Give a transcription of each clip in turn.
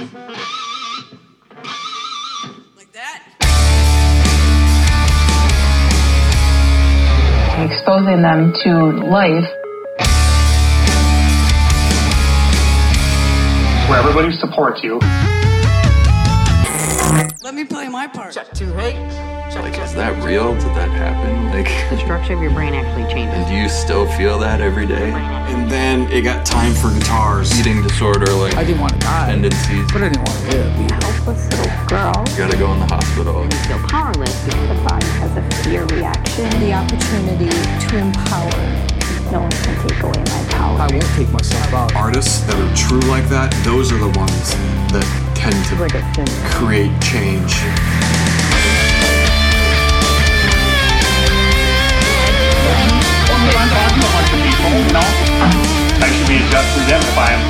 Like that. exposing them to life where everybody supports you. Let me play my part. Check two, hey. Check Like, is that real? Did that happen? Like, the structure of your brain actually changes. and do you still feel that every day? And then it got time for guitars. Eating disorder, like I didn't want to die, tendencies. but I didn't want to live. Helpless little girl. You gotta go in the hospital. You feel powerless because the body has a fear reaction. the opportunity to empower. No one can take away my power. I won't take myself out. Artists that are true like that, those are the ones that tend to like create change. Well, I'm talking to a bunch of people, you know? Should be just as them if I'm,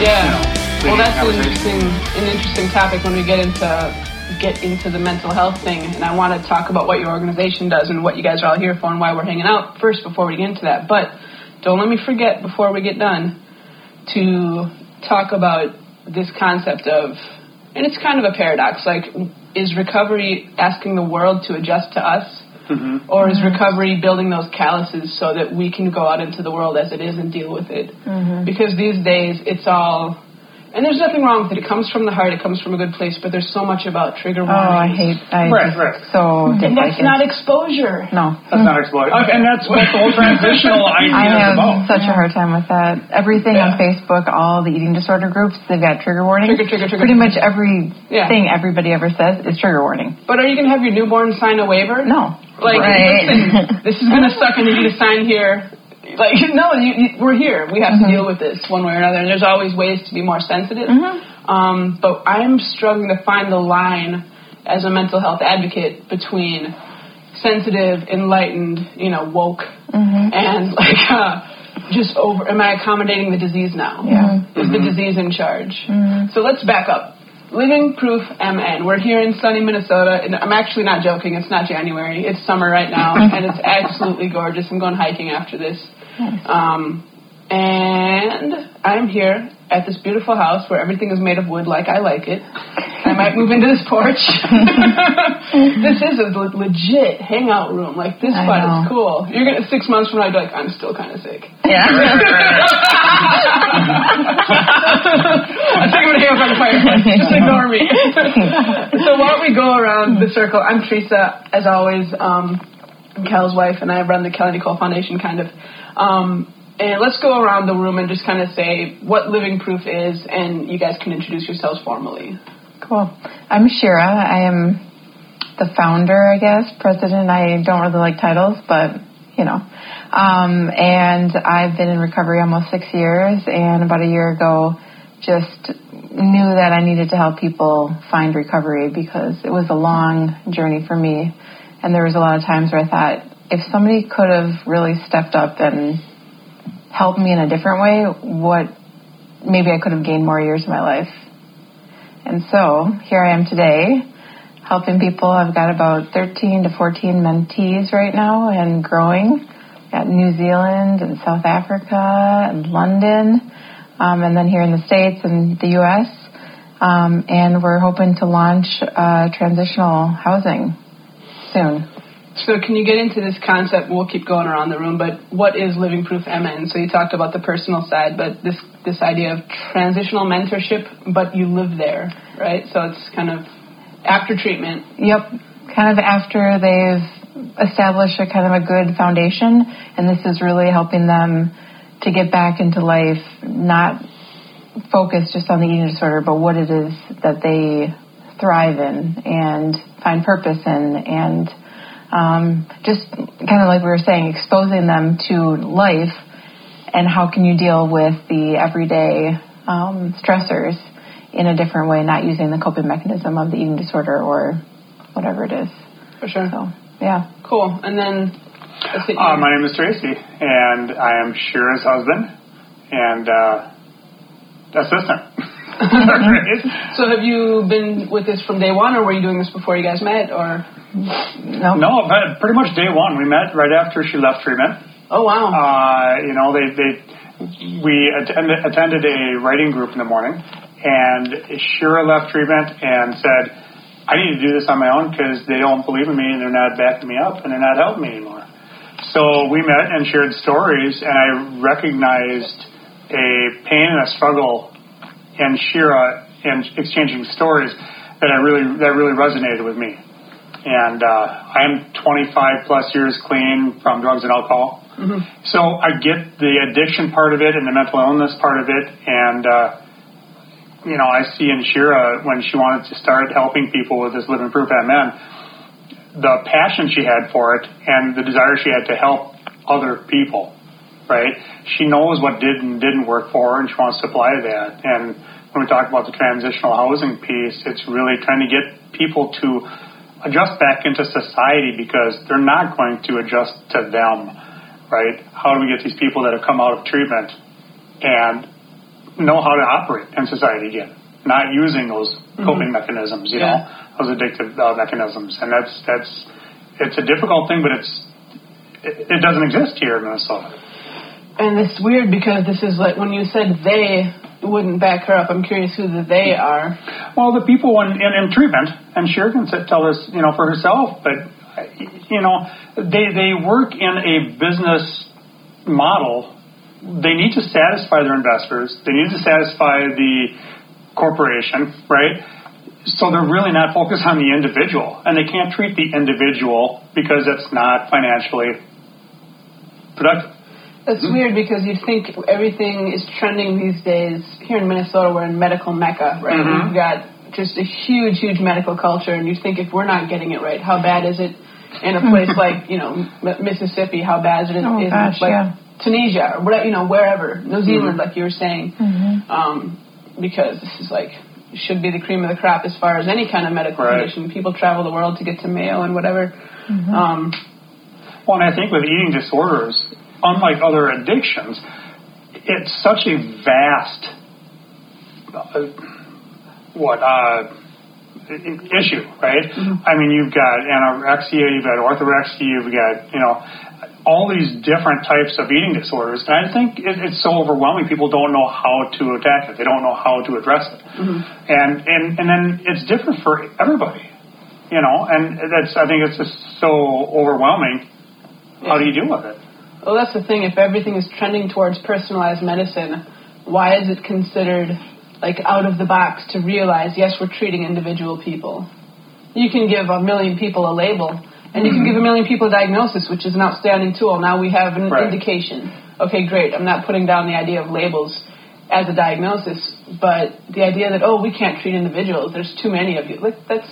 Yeah. you know, well, that's an interesting, an interesting topic when we get into get into the mental health thing, and I want to talk about what your organization does and what you guys are all here for and why we're hanging out first before we get into that. But don't let me forget before we get done to talk about this concept of, and it's kind of a paradox. Like, is recovery asking the world to adjust to us? Mm-hmm. Or is recovery building those calluses so that we can go out into the world as it is and deal with it? Mm-hmm. Because these days it's all, and there's nothing wrong with it. It comes from the heart. It comes from a good place. But there's so much about trigger oh, warnings. oh i hate i Right, just right. so and that's not exposure. no That's not exploited. Mm-hmm. And that's what the whole transitional idea I is have about. such a hard time with that. Everything on Facebook, all the eating disorder groups, they've got trigger warning. Trigger, trigger, trigger. Pretty much every Yeah. thing everybody ever says is trigger warning. But are you going to have your newborn sign a waiver? No. Like, Right. listen, this is gonna suck, and you need to sign here. Like, no, you, you, we're here. We have to mm-hmm. deal with this one way or another, and there's always ways to be more sensitive. Mm-hmm. Um, but I'm struggling to find the line as a mental health advocate between sensitive, enlightened, you know, woke, mm-hmm. and like uh, just over. Am I accommodating the disease now? Yeah. Is the disease in charge? So let's back up. Living Proof MN. We're here in sunny Minnesota, and I'm actually not joking. It's not January. It's summer right now, and it's absolutely gorgeous. I'm going hiking after this. Um, and I'm here at this beautiful house where everything is made of wood like I like it. I might move into this porch. this is a le- legit hangout room. Like, this I spot is cool. You're going to, six months from now, you'll be like, I'm still kind of sick. Yeah. I think I'm gonna hang up on the fireplace. Just ignore me. so while we go around the circle, I'm Teresa, as always. Um, I'm Cal's wife, and I run the Kelly Nicole Foundation, kind of. Um, and let's go around the room and just kind of say what Living Proof is, and you guys can introduce yourselves formally. Cool. I'm Shira. I am the founder, I guess, president. I don't really like titles, but you know. Um, and I've been in recovery almost six years, and about a year ago, just knew that I needed to help people find recovery because it was a long journey for me, and there was a lot of times where I thought if somebody could have really stepped up and helped me in a different way, what maybe I could have gained more years of my life. And so here I am today helping people. I've got about 13 to 14 mentees right now and growing at New Zealand and South Africa and London, um, and then here in the States and the U.S. Um, and we're hoping to launch uh, transitional housing soon. So can you get into this concept? We'll keep going around the room, but what is Living Proof MN? So you talked about the personal side, but this this idea of transitional mentorship, but you live there, right? So it's kind of after treatment. Yep. Kind of after they've established a kind of a good foundation, and this is really helping them to get back into life, not focus just on the eating disorder, but what it is that they thrive in and find purpose in, and um, just kind of like we were saying, exposing them to life and how can you deal with the everyday um, stressors in a different way, not using the coping mechanism of the eating disorder or whatever it is. For sure. So, yeah. Cool. And then let's hit you. Uh, my name is Tracy, and I am Shira's husband and uh, assistant. So have you been with this from day one, or were you doing this before you guys met, or? No. no, but pretty much day one. We met right after she left treatment. Oh wow. Uh, you know, they, they we attended, attended a writing group in the morning, And Shira left treatment and said, I need to do this on my own because they don't believe in me and they're not backing me up and they're not helping me anymore. So we met and shared stories, and I recognized a pain and a struggle in Shira and exchanging stories that I really that really resonated with me. And uh, I'm 25 plus years clean from drugs and alcohol. So I get the addiction part of it and the mental illness part of it, and uh, you know I see in Shira when she wanted to start helping people with this living proof MN, the passion she had for it and the desire she had to help other people. Right? She knows what did and didn't work for her, and she wants to apply that. And when we talk about the transitional housing piece, it's really trying to get people to adjust back into society because they're not going to adjust to them right? How do we get these people that have come out of treatment and know how to operate in society again, not using those coping mechanisms, you Yeah. know, those addictive uh, mechanisms, and that's that's it's a difficult thing, but it's it, it doesn't exist here in Minnesota. And it's weird because this is like when you said they wouldn't back her up. I'm curious who the they are. Well, the people in, in, in treatment, and Shira can tell us, you know, for herself, but, you know, they, they work in a business model. They need to satisfy their investors. They need to satisfy the corporation, right? So they're really not focused on the individual, and they can't treat the individual because it's not financially productive. That's weird because you think everything is trending these days. Here in Minnesota, we're in medical mecca, right? Mhm. We've got just a huge, huge medical culture, and you think if we're not getting it right, how bad is it in a place like you know M- Mississippi? How bad is it Oh, in gosh, like yeah. Tunisia or whatever, you know, wherever New Zealand, like you were saying, Mm-hmm. um, because this is like should be the cream of the crop as far as any kind of medical Right. condition. People travel the world to get to Mayo and whatever. Mm-hmm. Um, Well, and I think with eating disorders, unlike other addictions, it's such a vast, uh, what, uh, issue, right? I mean, you've got anorexia, you've got orthorexia, you've got, you know, all these different types of eating disorders. And I think it, it's so overwhelming, people don't know how to attack it. They don't know how to address it. And, and, and then it's different for everybody, you know, and that's, I think it's just so overwhelming. How do you deal with it? Well, that's the thing. If everything is trending towards personalized medicine, why is it considered like out of the box to realize yes, we're treating individual people? You can give a million people a label, and you can mm-hmm. give a million people a diagnosis, which is an outstanding tool. Now we have an Right. indication. Okay, great. I'm not putting down the idea of labels as a diagnosis, but the idea that oh, we can't treat individuals. There's too many of you. Like that's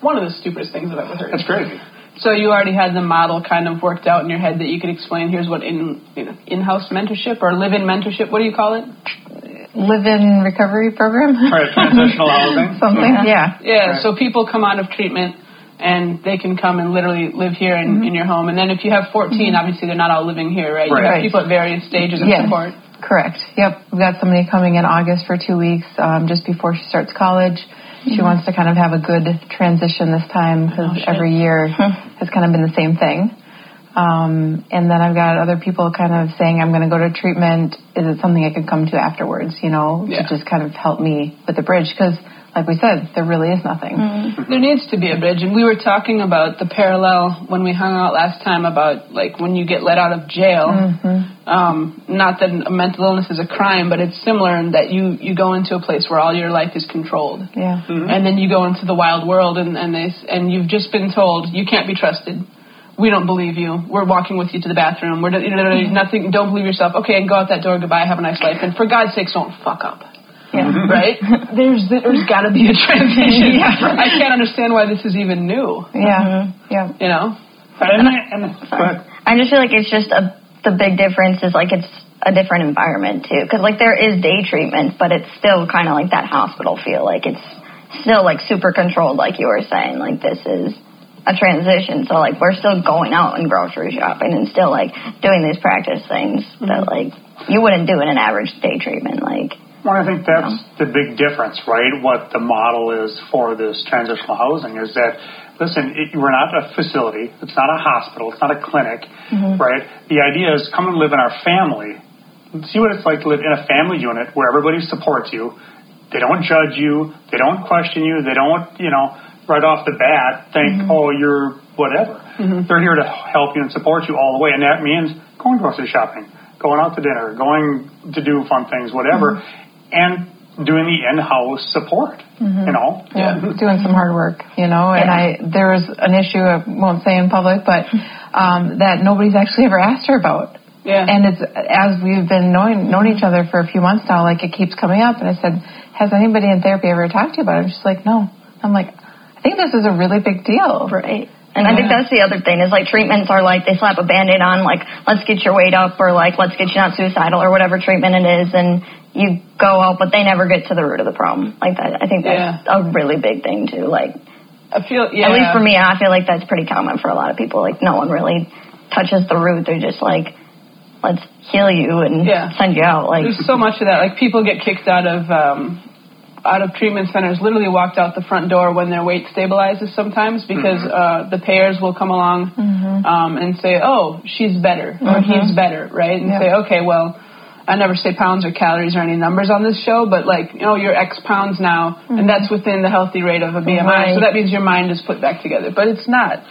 one of the stupidest things I've ever heard. That's crazy. So you already had the model kind of worked out in your head that you could explain. Here's what in you know in-house mentorship or live-in mentorship. What do you call it? Live-in recovery program. Right, transitional housing. Something. Yeah. Yeah. Right. So people come out of treatment and they can come and literally live here in, in your home. And then if you have 14, obviously they're not all living here, right? You have people at various stages of Yes. support. Correct. Yep. We've got somebody coming in August for two weeks, um, just before she starts college. She wants to kind of have a good transition this time because shit. every year has kind of been the same thing. Um, and then I've got other people kind of saying, I'm going to go to treatment. Is it something I could come to afterwards, you know, Yeah. to just kind of help me with the bridge? Because, like we said, there really is nothing. Mm. There needs to be a bridge, and we were talking about the parallel when we hung out last time about like when you get let out of jail. Mm-hmm. Um, not that a mental illness is a crime, but it's similar in that you you go into a place where all your life is controlled, Yeah. Mm-hmm. and then you go into the wild world, and and they and you've just been told you can't be trusted. We don't believe you. We're walking with you to the bathroom. We're you know, mm-hmm. nothing. Don't believe yourself. Okay, and go out that door. Goodbye. Have a nice life. And for God's sakes, don't fuck up Yeah. right? There's there's got to be a transition. I can't understand why this is even new. Yeah. Uh-huh. Yeah. You know, And, I, and go ahead. I just feel like it's just a the big difference is like it's a different environment too, because like there is day treatment, but it's still kind of like that hospital feel. Like it's still like super controlled, like you were saying. Like this is a transition, so like we're still going out and grocery shopping and still like doing these practice things that mm-hmm. like you wouldn't do in an average day treatment. Like Well, I think that's the big difference, right? What the model is for this transitional housing is that, listen, it, we're not a facility. It's not a hospital. It's not a clinic, right? The idea is come and live in our family. See what it's like to live in a family unit where everybody supports you. They don't judge you. They don't question you. They don't, you know, right off the bat think, Mm-hmm. oh, you're whatever. They're here to help you and support you all the way, and that means going grocery shopping, going out to dinner, going to do fun things, whatever, Mm-hmm. And doing the in-house support. You know, yeah, doing some hard work, you know. And I there was an issue I won't say in public, but um, that nobody's actually ever asked her about. Yeah. And it's as we've been knowing known each other for a few months now, like it keeps coming up. And I said, "Has anybody in therapy ever talked to you about it?" And she's like, "No." I'm like, "I think this is a really big deal." Right. And I think that's the other thing is like treatments are like they slap a band-aid on like let's get your weight up or like let's get you not suicidal or whatever treatment it is and you go out but they never get to the root of the problem. Like that I think that's a really big thing too. Like I feel yeah. at least for me I feel like that's pretty common for a lot of people. Like no one really touches the root. They're just like let's heal you and Yeah. send you out. Like There's so much of that. Like people get kicked out of um, out of treatment centers, literally walked out the front door when their weight stabilizes sometimes because mm-hmm. uh, the payers will come along mm-hmm. um, and say, "Oh, she's better" or mm-hmm. "He's better," right? And Yeah. say, "Okay, well." I never say pounds or calories or any numbers on this show, but like, you know, you're X pounds now, and that's within the healthy rate of a BMI. Right. So that means your mind is put back together, but it's not.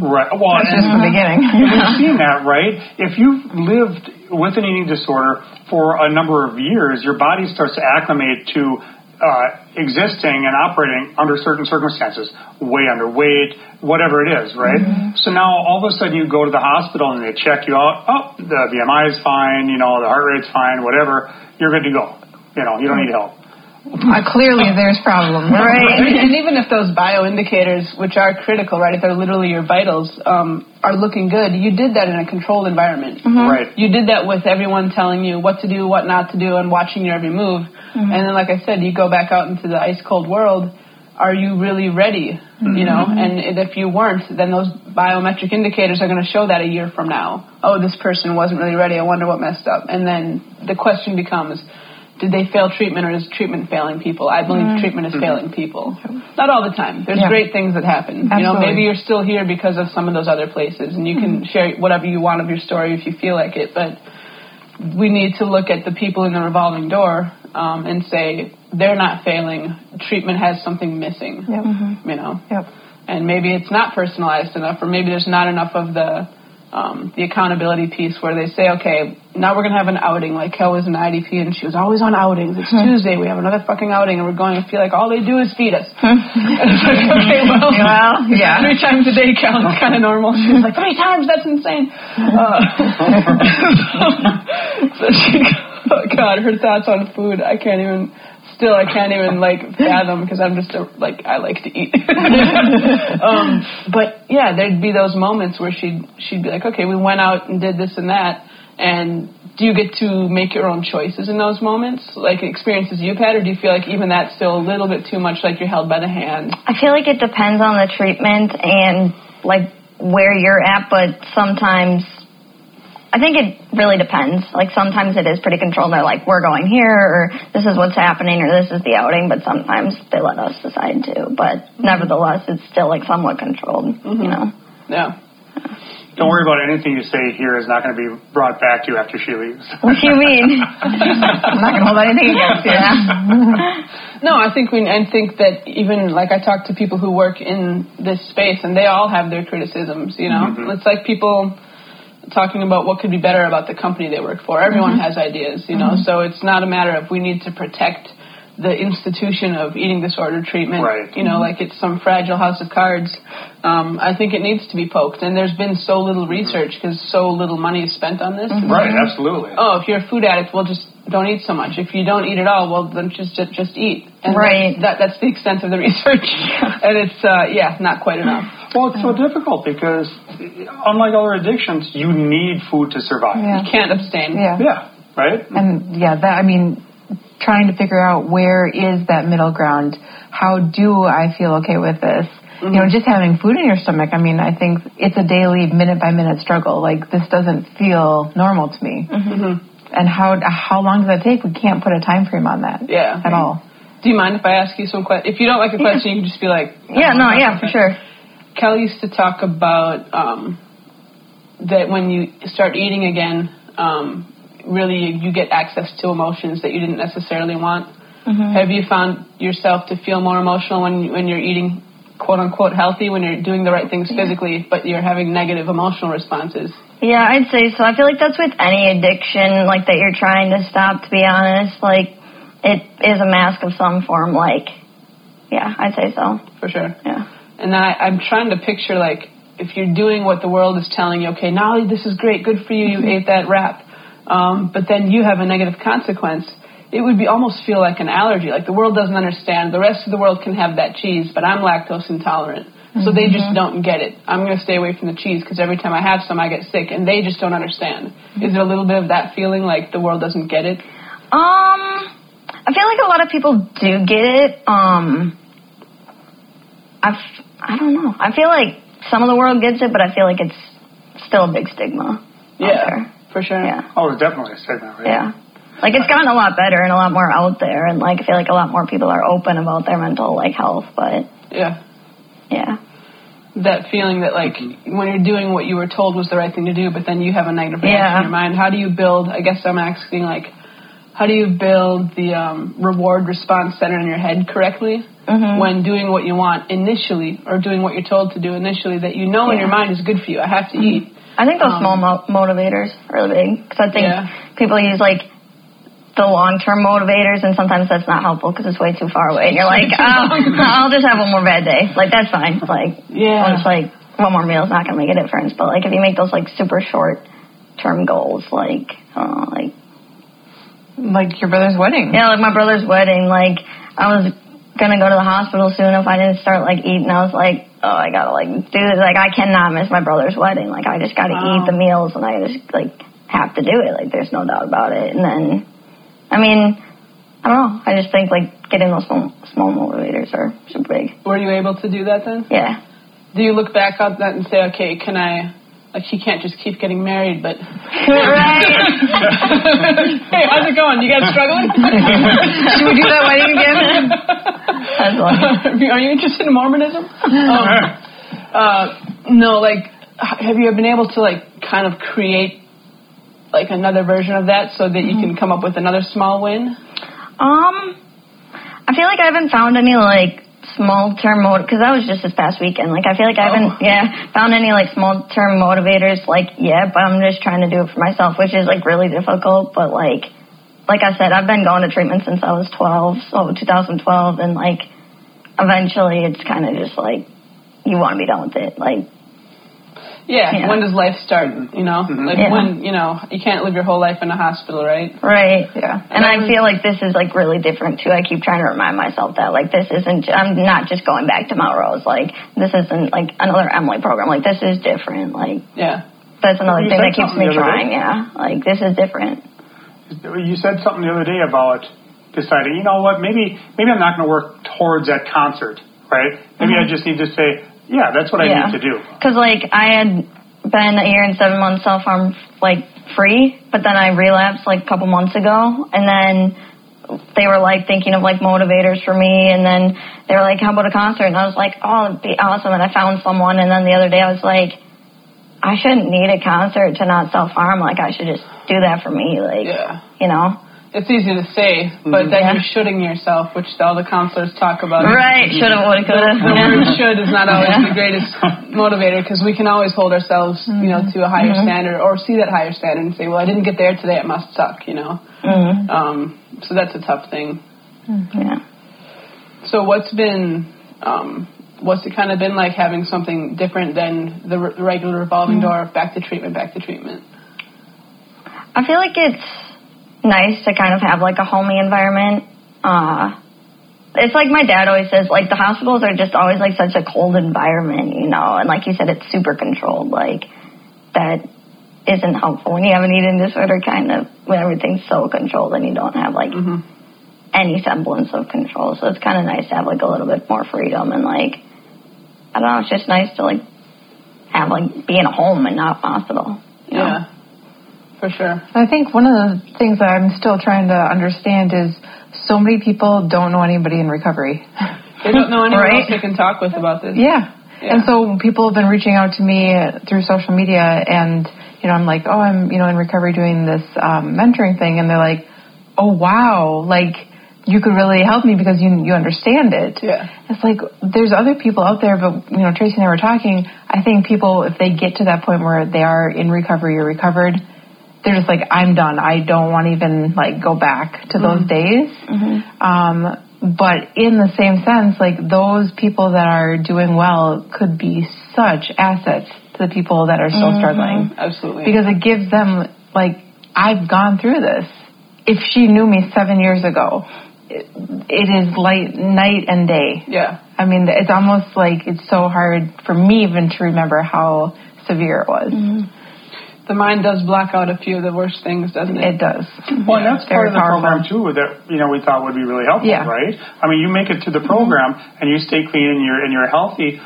right? Well, That's just the beginning. You've seen that, right? If you've lived with an eating disorder for a number of years, your body starts to acclimate to uh, existing and operating under certain circumstances, way underweight, whatever it is, right? So now all of a sudden you go to the hospital and they check you out. Oh, the BMI is fine, you know, the heart rate's fine, whatever. You're good to go. You know, you don't need help. Uh, clearly, there's problems. Right. and even if those bioindicators, which are critical, right, if they're literally your vitals, um, are looking good, you did that in a controlled environment. Right. You did that with everyone telling you what to do, what not to do, and watching your every move. And then, like I said, you go back out into the ice cold world. Are you really ready? You know, and if you weren't, then those biometric indicators are going to show that a year from now. Oh, this person wasn't really ready. I wonder what messed up. And then the question becomes, did they fail treatment or is treatment failing people? I believe mm. treatment is mm-hmm. failing people. Not all the time. There's Yeah. great things that happen. You know, maybe you're still here because of some of those other places and you can mm-hmm. share whatever you want of your story if you feel like it, but we need to look at the people in the revolving door um, and say they're not failing. Treatment has something missing. Yep. You know, mm-hmm. Yep. and maybe it's not personalized enough, or maybe there's not enough of the um, the accountability piece where they say, okay, now we're gonna have an outing. Like Kel was an IOP, and she was always on outings. It's Tuesday, we have another fucking outing, and we're going to feel like all they do is feed us. and it's like, okay, well, Well, yeah. three times a day counts kind of normal. She was like, three times, that's insane. Uh, so she, oh God, her thoughts on food, I can't even. Still, I can't even like fathom because I'm just a, like I like to eat. um, but yeah, there'd be those moments where she'd she'd be like, okay, we went out and did this and that, and do you get to make your own choices in those moments, like experiences you've had, or do you feel like even that's still a little bit too much, like you're held by the hand? I feel like it depends on the treatment and like where you're at, but sometimes I think it really depends. Like sometimes it is pretty controlled. They're like, we're going here, or this is what's happening, or this is the outing. But sometimes they let us decide too. But nevertheless, it's still like somewhat controlled. You mm-hmm. know. Yeah. Don't worry about anything you say here is not going to be brought back to you after she leaves. What do you mean? I'm not going to hold anything against you. No, I think we. I think that even like I talk to people who work in this space, and they all have their criticisms. You know, mm-hmm. it's like people talking about what could be better about the company they work for. Everyone mm-hmm. has ideas, you know. Mm-hmm. So it's not a matter of we need to protect the institution of eating disorder treatment. Right. You know, mm-hmm. like it's some fragile house of cards. Um, I think it needs to be poked, and there's been so little research because so little money is spent on this. Right, absolutely. Oh, if you're a food addict, well, just don't eat so much. If you don't eat at all, well, then just just, just eat. And Right. That, that's the extent of the research, and it's uh, yeah, not quite enough. Well, it's so difficult because, unlike other addictions, you need food to survive. Yeah. You can't abstain. Yeah. Yeah, right? And yeah, that I mean, trying to figure out where is that middle ground. How do I feel okay with this? You know, mm-hmm. just having food in your stomach. I mean, I think it's a daily, minute by minute struggle. Like this doesn't feel normal to me. Mm-hmm. And how how long does that take? We can't put a time frame on that. Yeah. At all. Do you mind if I ask you some questions? If you don't like a question, you can just be like, yeah. No. Uh-huh. Yeah. For sure. Kel used to talk about um, that when you start eating again, um, really you get access to emotions that you didn't necessarily want. Mhm. Have you found yourself to feel more emotional when when you're eating quote unquote healthy, when you're doing the right things physically, but you're having negative emotional responses? Yeah, I'd say so. I feel like that's with any addiction, like that you're trying to stop. To be honest, like it is a mask of some form. Like, yeah, I'd say so. For sure. Yeah. And I, I'm trying to picture like if you're doing what the world is telling you, okay, Nolly, this is great, good for you, you ate that wrap, um, but then you have a negative consequence. It would be almost feel like an allergy. Like the world doesn't understand. The rest of the world can have that cheese, but I'm lactose intolerant. So they just Mhm. don't get it. I'm going to stay away from the cheese because every time I have some, I get sick, and they just don't understand. Is it a little bit of that feeling like the world doesn't get it? Um, I feel like a lot of people do get it. Um, I've, I don't know. I feel like some of the world gets it, but I feel like it's still a big stigma. Yeah, for sure. Yeah. Oh, it's definitely a stigma, right? Yeah. Like it's gotten a lot better and a lot more out there, and like I feel like a lot more people are open about their mental like health. But Yeah. yeah, that feeling that like when you're doing what you were told was the right thing to do, but then you have a negative reaction Yeah. in your mind. How do you build? I guess I'm asking like, how do you build the um, reward response center in your head correctly Mhm. when doing what you want initially, or doing what you're told to do initially that you know in your mind is good for you? I have to eat. I think those Um, small mo- motivators are really big because I think Yeah. people use like the long term motivators, and sometimes that's not helpful because it's way too far away, and you're like, oh, I'll just have one more bad day. Like that's fine. Like Yeah. it's like one more meal is not gonna make a difference, but like if you make those like super short term goals, like uh, like Like your brother's wedding. Yeah, like my brother's wedding. Like I was gonna go to the hospital soon if I didn't start like eating. I was like, oh, I gotta like do this. Like I cannot miss my brother's wedding. Like I just gotta Wow. eat the meals and I just like have to do it. Like there's no doubt about it. And then, I mean, I don't know. I just think like getting those small, small motivators are super big. Were you able to do that then? Yeah. Do you look back on that and say, okay, can I? Like she can't just keep getting married, but right. hey, how's it going? You guys struggling? Should we do that wedding again? Are you interested in Mormonism? Um, uh, no, like, have you been able to like kind of create like another version of that so that you can come up with another small win? Um, I feel like I haven't found any like small term motive because that was just this past weekend. Like I feel like I haven't Oh. yeah found any like small term motivators like yeah, but I'm just trying to do it for myself, which is like really difficult. But like like I said, I've been going to treatment since I was 12, so 2012, and like eventually it's kind of just like you want to be done with it. Like Yeah. Yeah. When does life start? You know, mm-hmm. like Yeah. when you know you can't live your whole life in a hospital, right? Right. Yeah. And I mm-hmm. feel like this is like really different too. I keep trying to remind myself that like this isn't. I'm not just going back to Melrose. Like this isn't like another Emily program. Like this is different. Like Yeah. that's another You thing that keeps me trying. day. Yeah. Like this is different. You said something the other day about deciding, you know what, maybe maybe I'm not going to work towards that concert, right? Maybe I mm-hmm. just need to say, yeah, that's what I. Yeah. need to do. Because like I had been a year and seven months self harm like free, but then I relapsed like a couple months ago, and then they were like thinking of like motivators for me, and then they were like, "How about a concert?" And I was like, "Oh, it'd be awesome!" And I found someone, and then the other day I was like, "I shouldn't need a concert to not self harm. Like I should just do that for me. Like Yeah. you know." It's easy to say, but then you're shooting yourself, which all the counselors talk about. Right? Should have, would have, could have. The word should is not always the greatest motivator because we can always hold ourselves, you know, to a higher Mhm. standard or see that higher standard and say, well, I didn't get there today, it must suck, you know. Mm, Um, so that's a tough thing. yeah. So what's been, um, what's it kind of been like having something different than the r- regular revolving Mm-hmm. door back to treatment, back to treatment? I feel like it's nice to kind of have like a homey environment. Uh, it's like my dad always says, like the hospitals are just always like such a cold environment, you know, and like you said, it's super controlled. Like that isn't helpful when you have an eating disorder, kind of when everything's so controlled and you don't have like Mm-hmm. any semblance of control. So it's kind of nice to have like a little bit more freedom and like I don't know, it's just nice to like have like be in a home and not hospital. you know? For sure. I think one of the things that I'm still trying to understand is so many people don't know anybody in recovery. They don't know anyone Right? else they can talk with about this. Yeah. Yeah. And so people have been reaching out to me through social media and, you know, I'm like, oh, I'm, you know, in recovery doing this um, mentoring thing. And they're like, oh, wow. Like, you could really help me because you you understand it. Yeah. It's like there's other people out there, but you know, Tracy and I were talking. I think people, if they get to that point where they are in recovery or recovered, they're just like, I'm done. I don't want to even like go back to those mm-hmm. days. Mm-hmm. Um, but in the same sense, like those people that are doing well could be such assets to the people that are still mm-hmm. struggling Absolutely. because it gives them like I've gone through this. If she knew me seven years ago, it, it is light night and day. yeah. I mean, it's almost like it's so hard for me even to remember how severe it was. The mind does block out a few of the worst things, doesn't it? It does. Well, and that's part Very of the powerful. program too that you know we thought would be really helpful, Yeah. right? I mean, you make it to the mm-hmm. program and you stay clean and you're and you're healthy.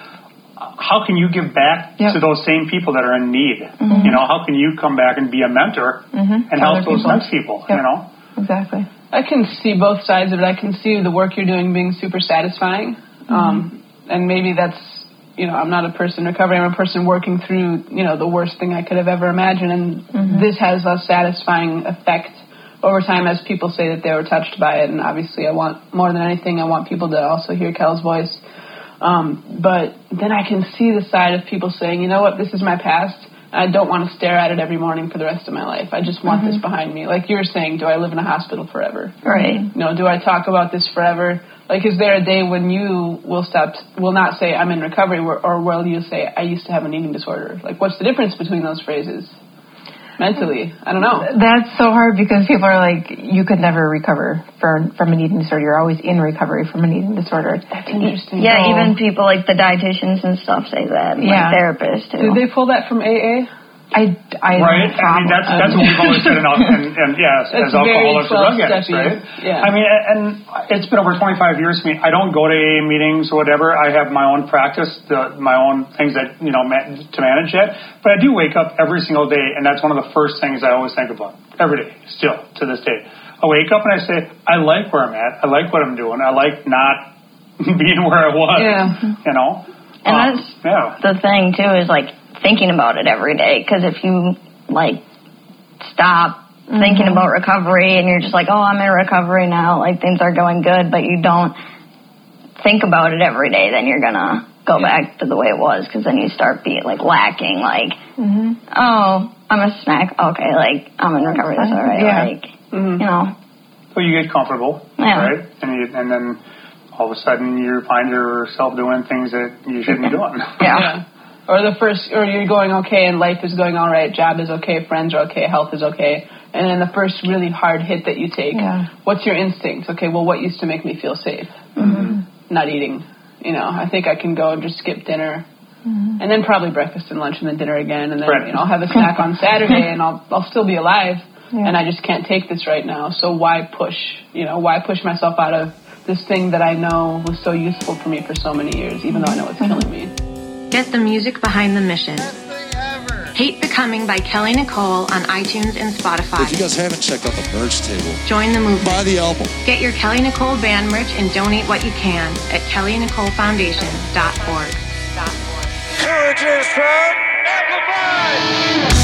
How can you give back Yep. to those same people that are in need? Mm-hmm. You know, how can you come back and be a mentor mm-hmm. and To help those people. next people? Yep. You know, Exactly. I can see both sides of it. I can see the work you're doing being super satisfying. Um, and maybe that's, you know, I'm not a person recovering. I'm a person working through, you know, the worst thing I could have ever imagined. And this has a satisfying effect over time as people say that they were touched by it. And obviously, I want more than anything, I want people to also hear Kel's voice. Um, but then I can see the side of people saying, you know what, this is my past. I don't want to stare at it every morning for the rest of my life. I just want this behind me. Like you were saying, do I live in a hospital forever? Right. You know, do I talk about this forever? Like, is there a day when you will stop, will not say I'm in recovery, or, or will you say I used to have an eating disorder? Like, what's the difference between those phrases? Mentally, I don't know. That's so hard because people are like, you could never recover for, from an eating disorder. You're always in recovery from an eating disorder. That's interesting. Yeah, So- even people like the dietitians and stuff say that. and, Yeah. Like therapists too. Did they pull that from AA? I, I right? I mean, that's that's what we've always said, in, and, and yes, That's as alcoholics or drug very addicts, right? Yeah. I mean, and it's been over 25 years for me. I don't go to AA meetings or whatever. I have my own practice, the, my own things that you know ma- to manage it. But I do wake up every single day, and that's one of the first things I always think about every day, still to this day. I wake up and I say, I like where I'm at. I like what I'm doing. I like not being where I was. Yeah. You know. And Um, that's yeah. the thing too is like thinking about it every day. Because if you like stop mm-hmm. thinking about recovery and you're just like oh i'm in recovery now like things are going good but you don't think about it every day then you're gonna go back to the way it was because then you start being like lacking like mm-hmm. oh i'm a snack. Okay like i'm in recovery that's all right Yeah. like mm-hmm. you know. Well, you get comfortable, Yeah. right? And you, and then all of a sudden you find yourself doing things that you shouldn't be doing. yeah, Or the first, or you're going okay and life is going all right, job is okay, friends are okay, health is okay. And then the first really hard hit that you take, Yeah. what's your instinct? Okay, well, what used to make me feel safe? Mm-hmm. Not eating. You know, I think I can go and just skip dinner. Mm-hmm. And then probably breakfast and lunch and then dinner again. And then, Right. you know, I'll have a snack on Saturday and I'll, I'll still be alive. Yeah. And I just can't take this right now. So why push? You know, why push myself out of this thing that I know was so useful for me for so many years, even though I know it's killing me? Get the music behind the mission. Hate Becoming by Kelly Nicole on iTunes and Spotify. If you guys haven't checked out the merch table, Join the movement. buy the album. Get your Kelly Nicole band merch and donate what you can at kellynicolefoundation.org. Courage is from Amplified.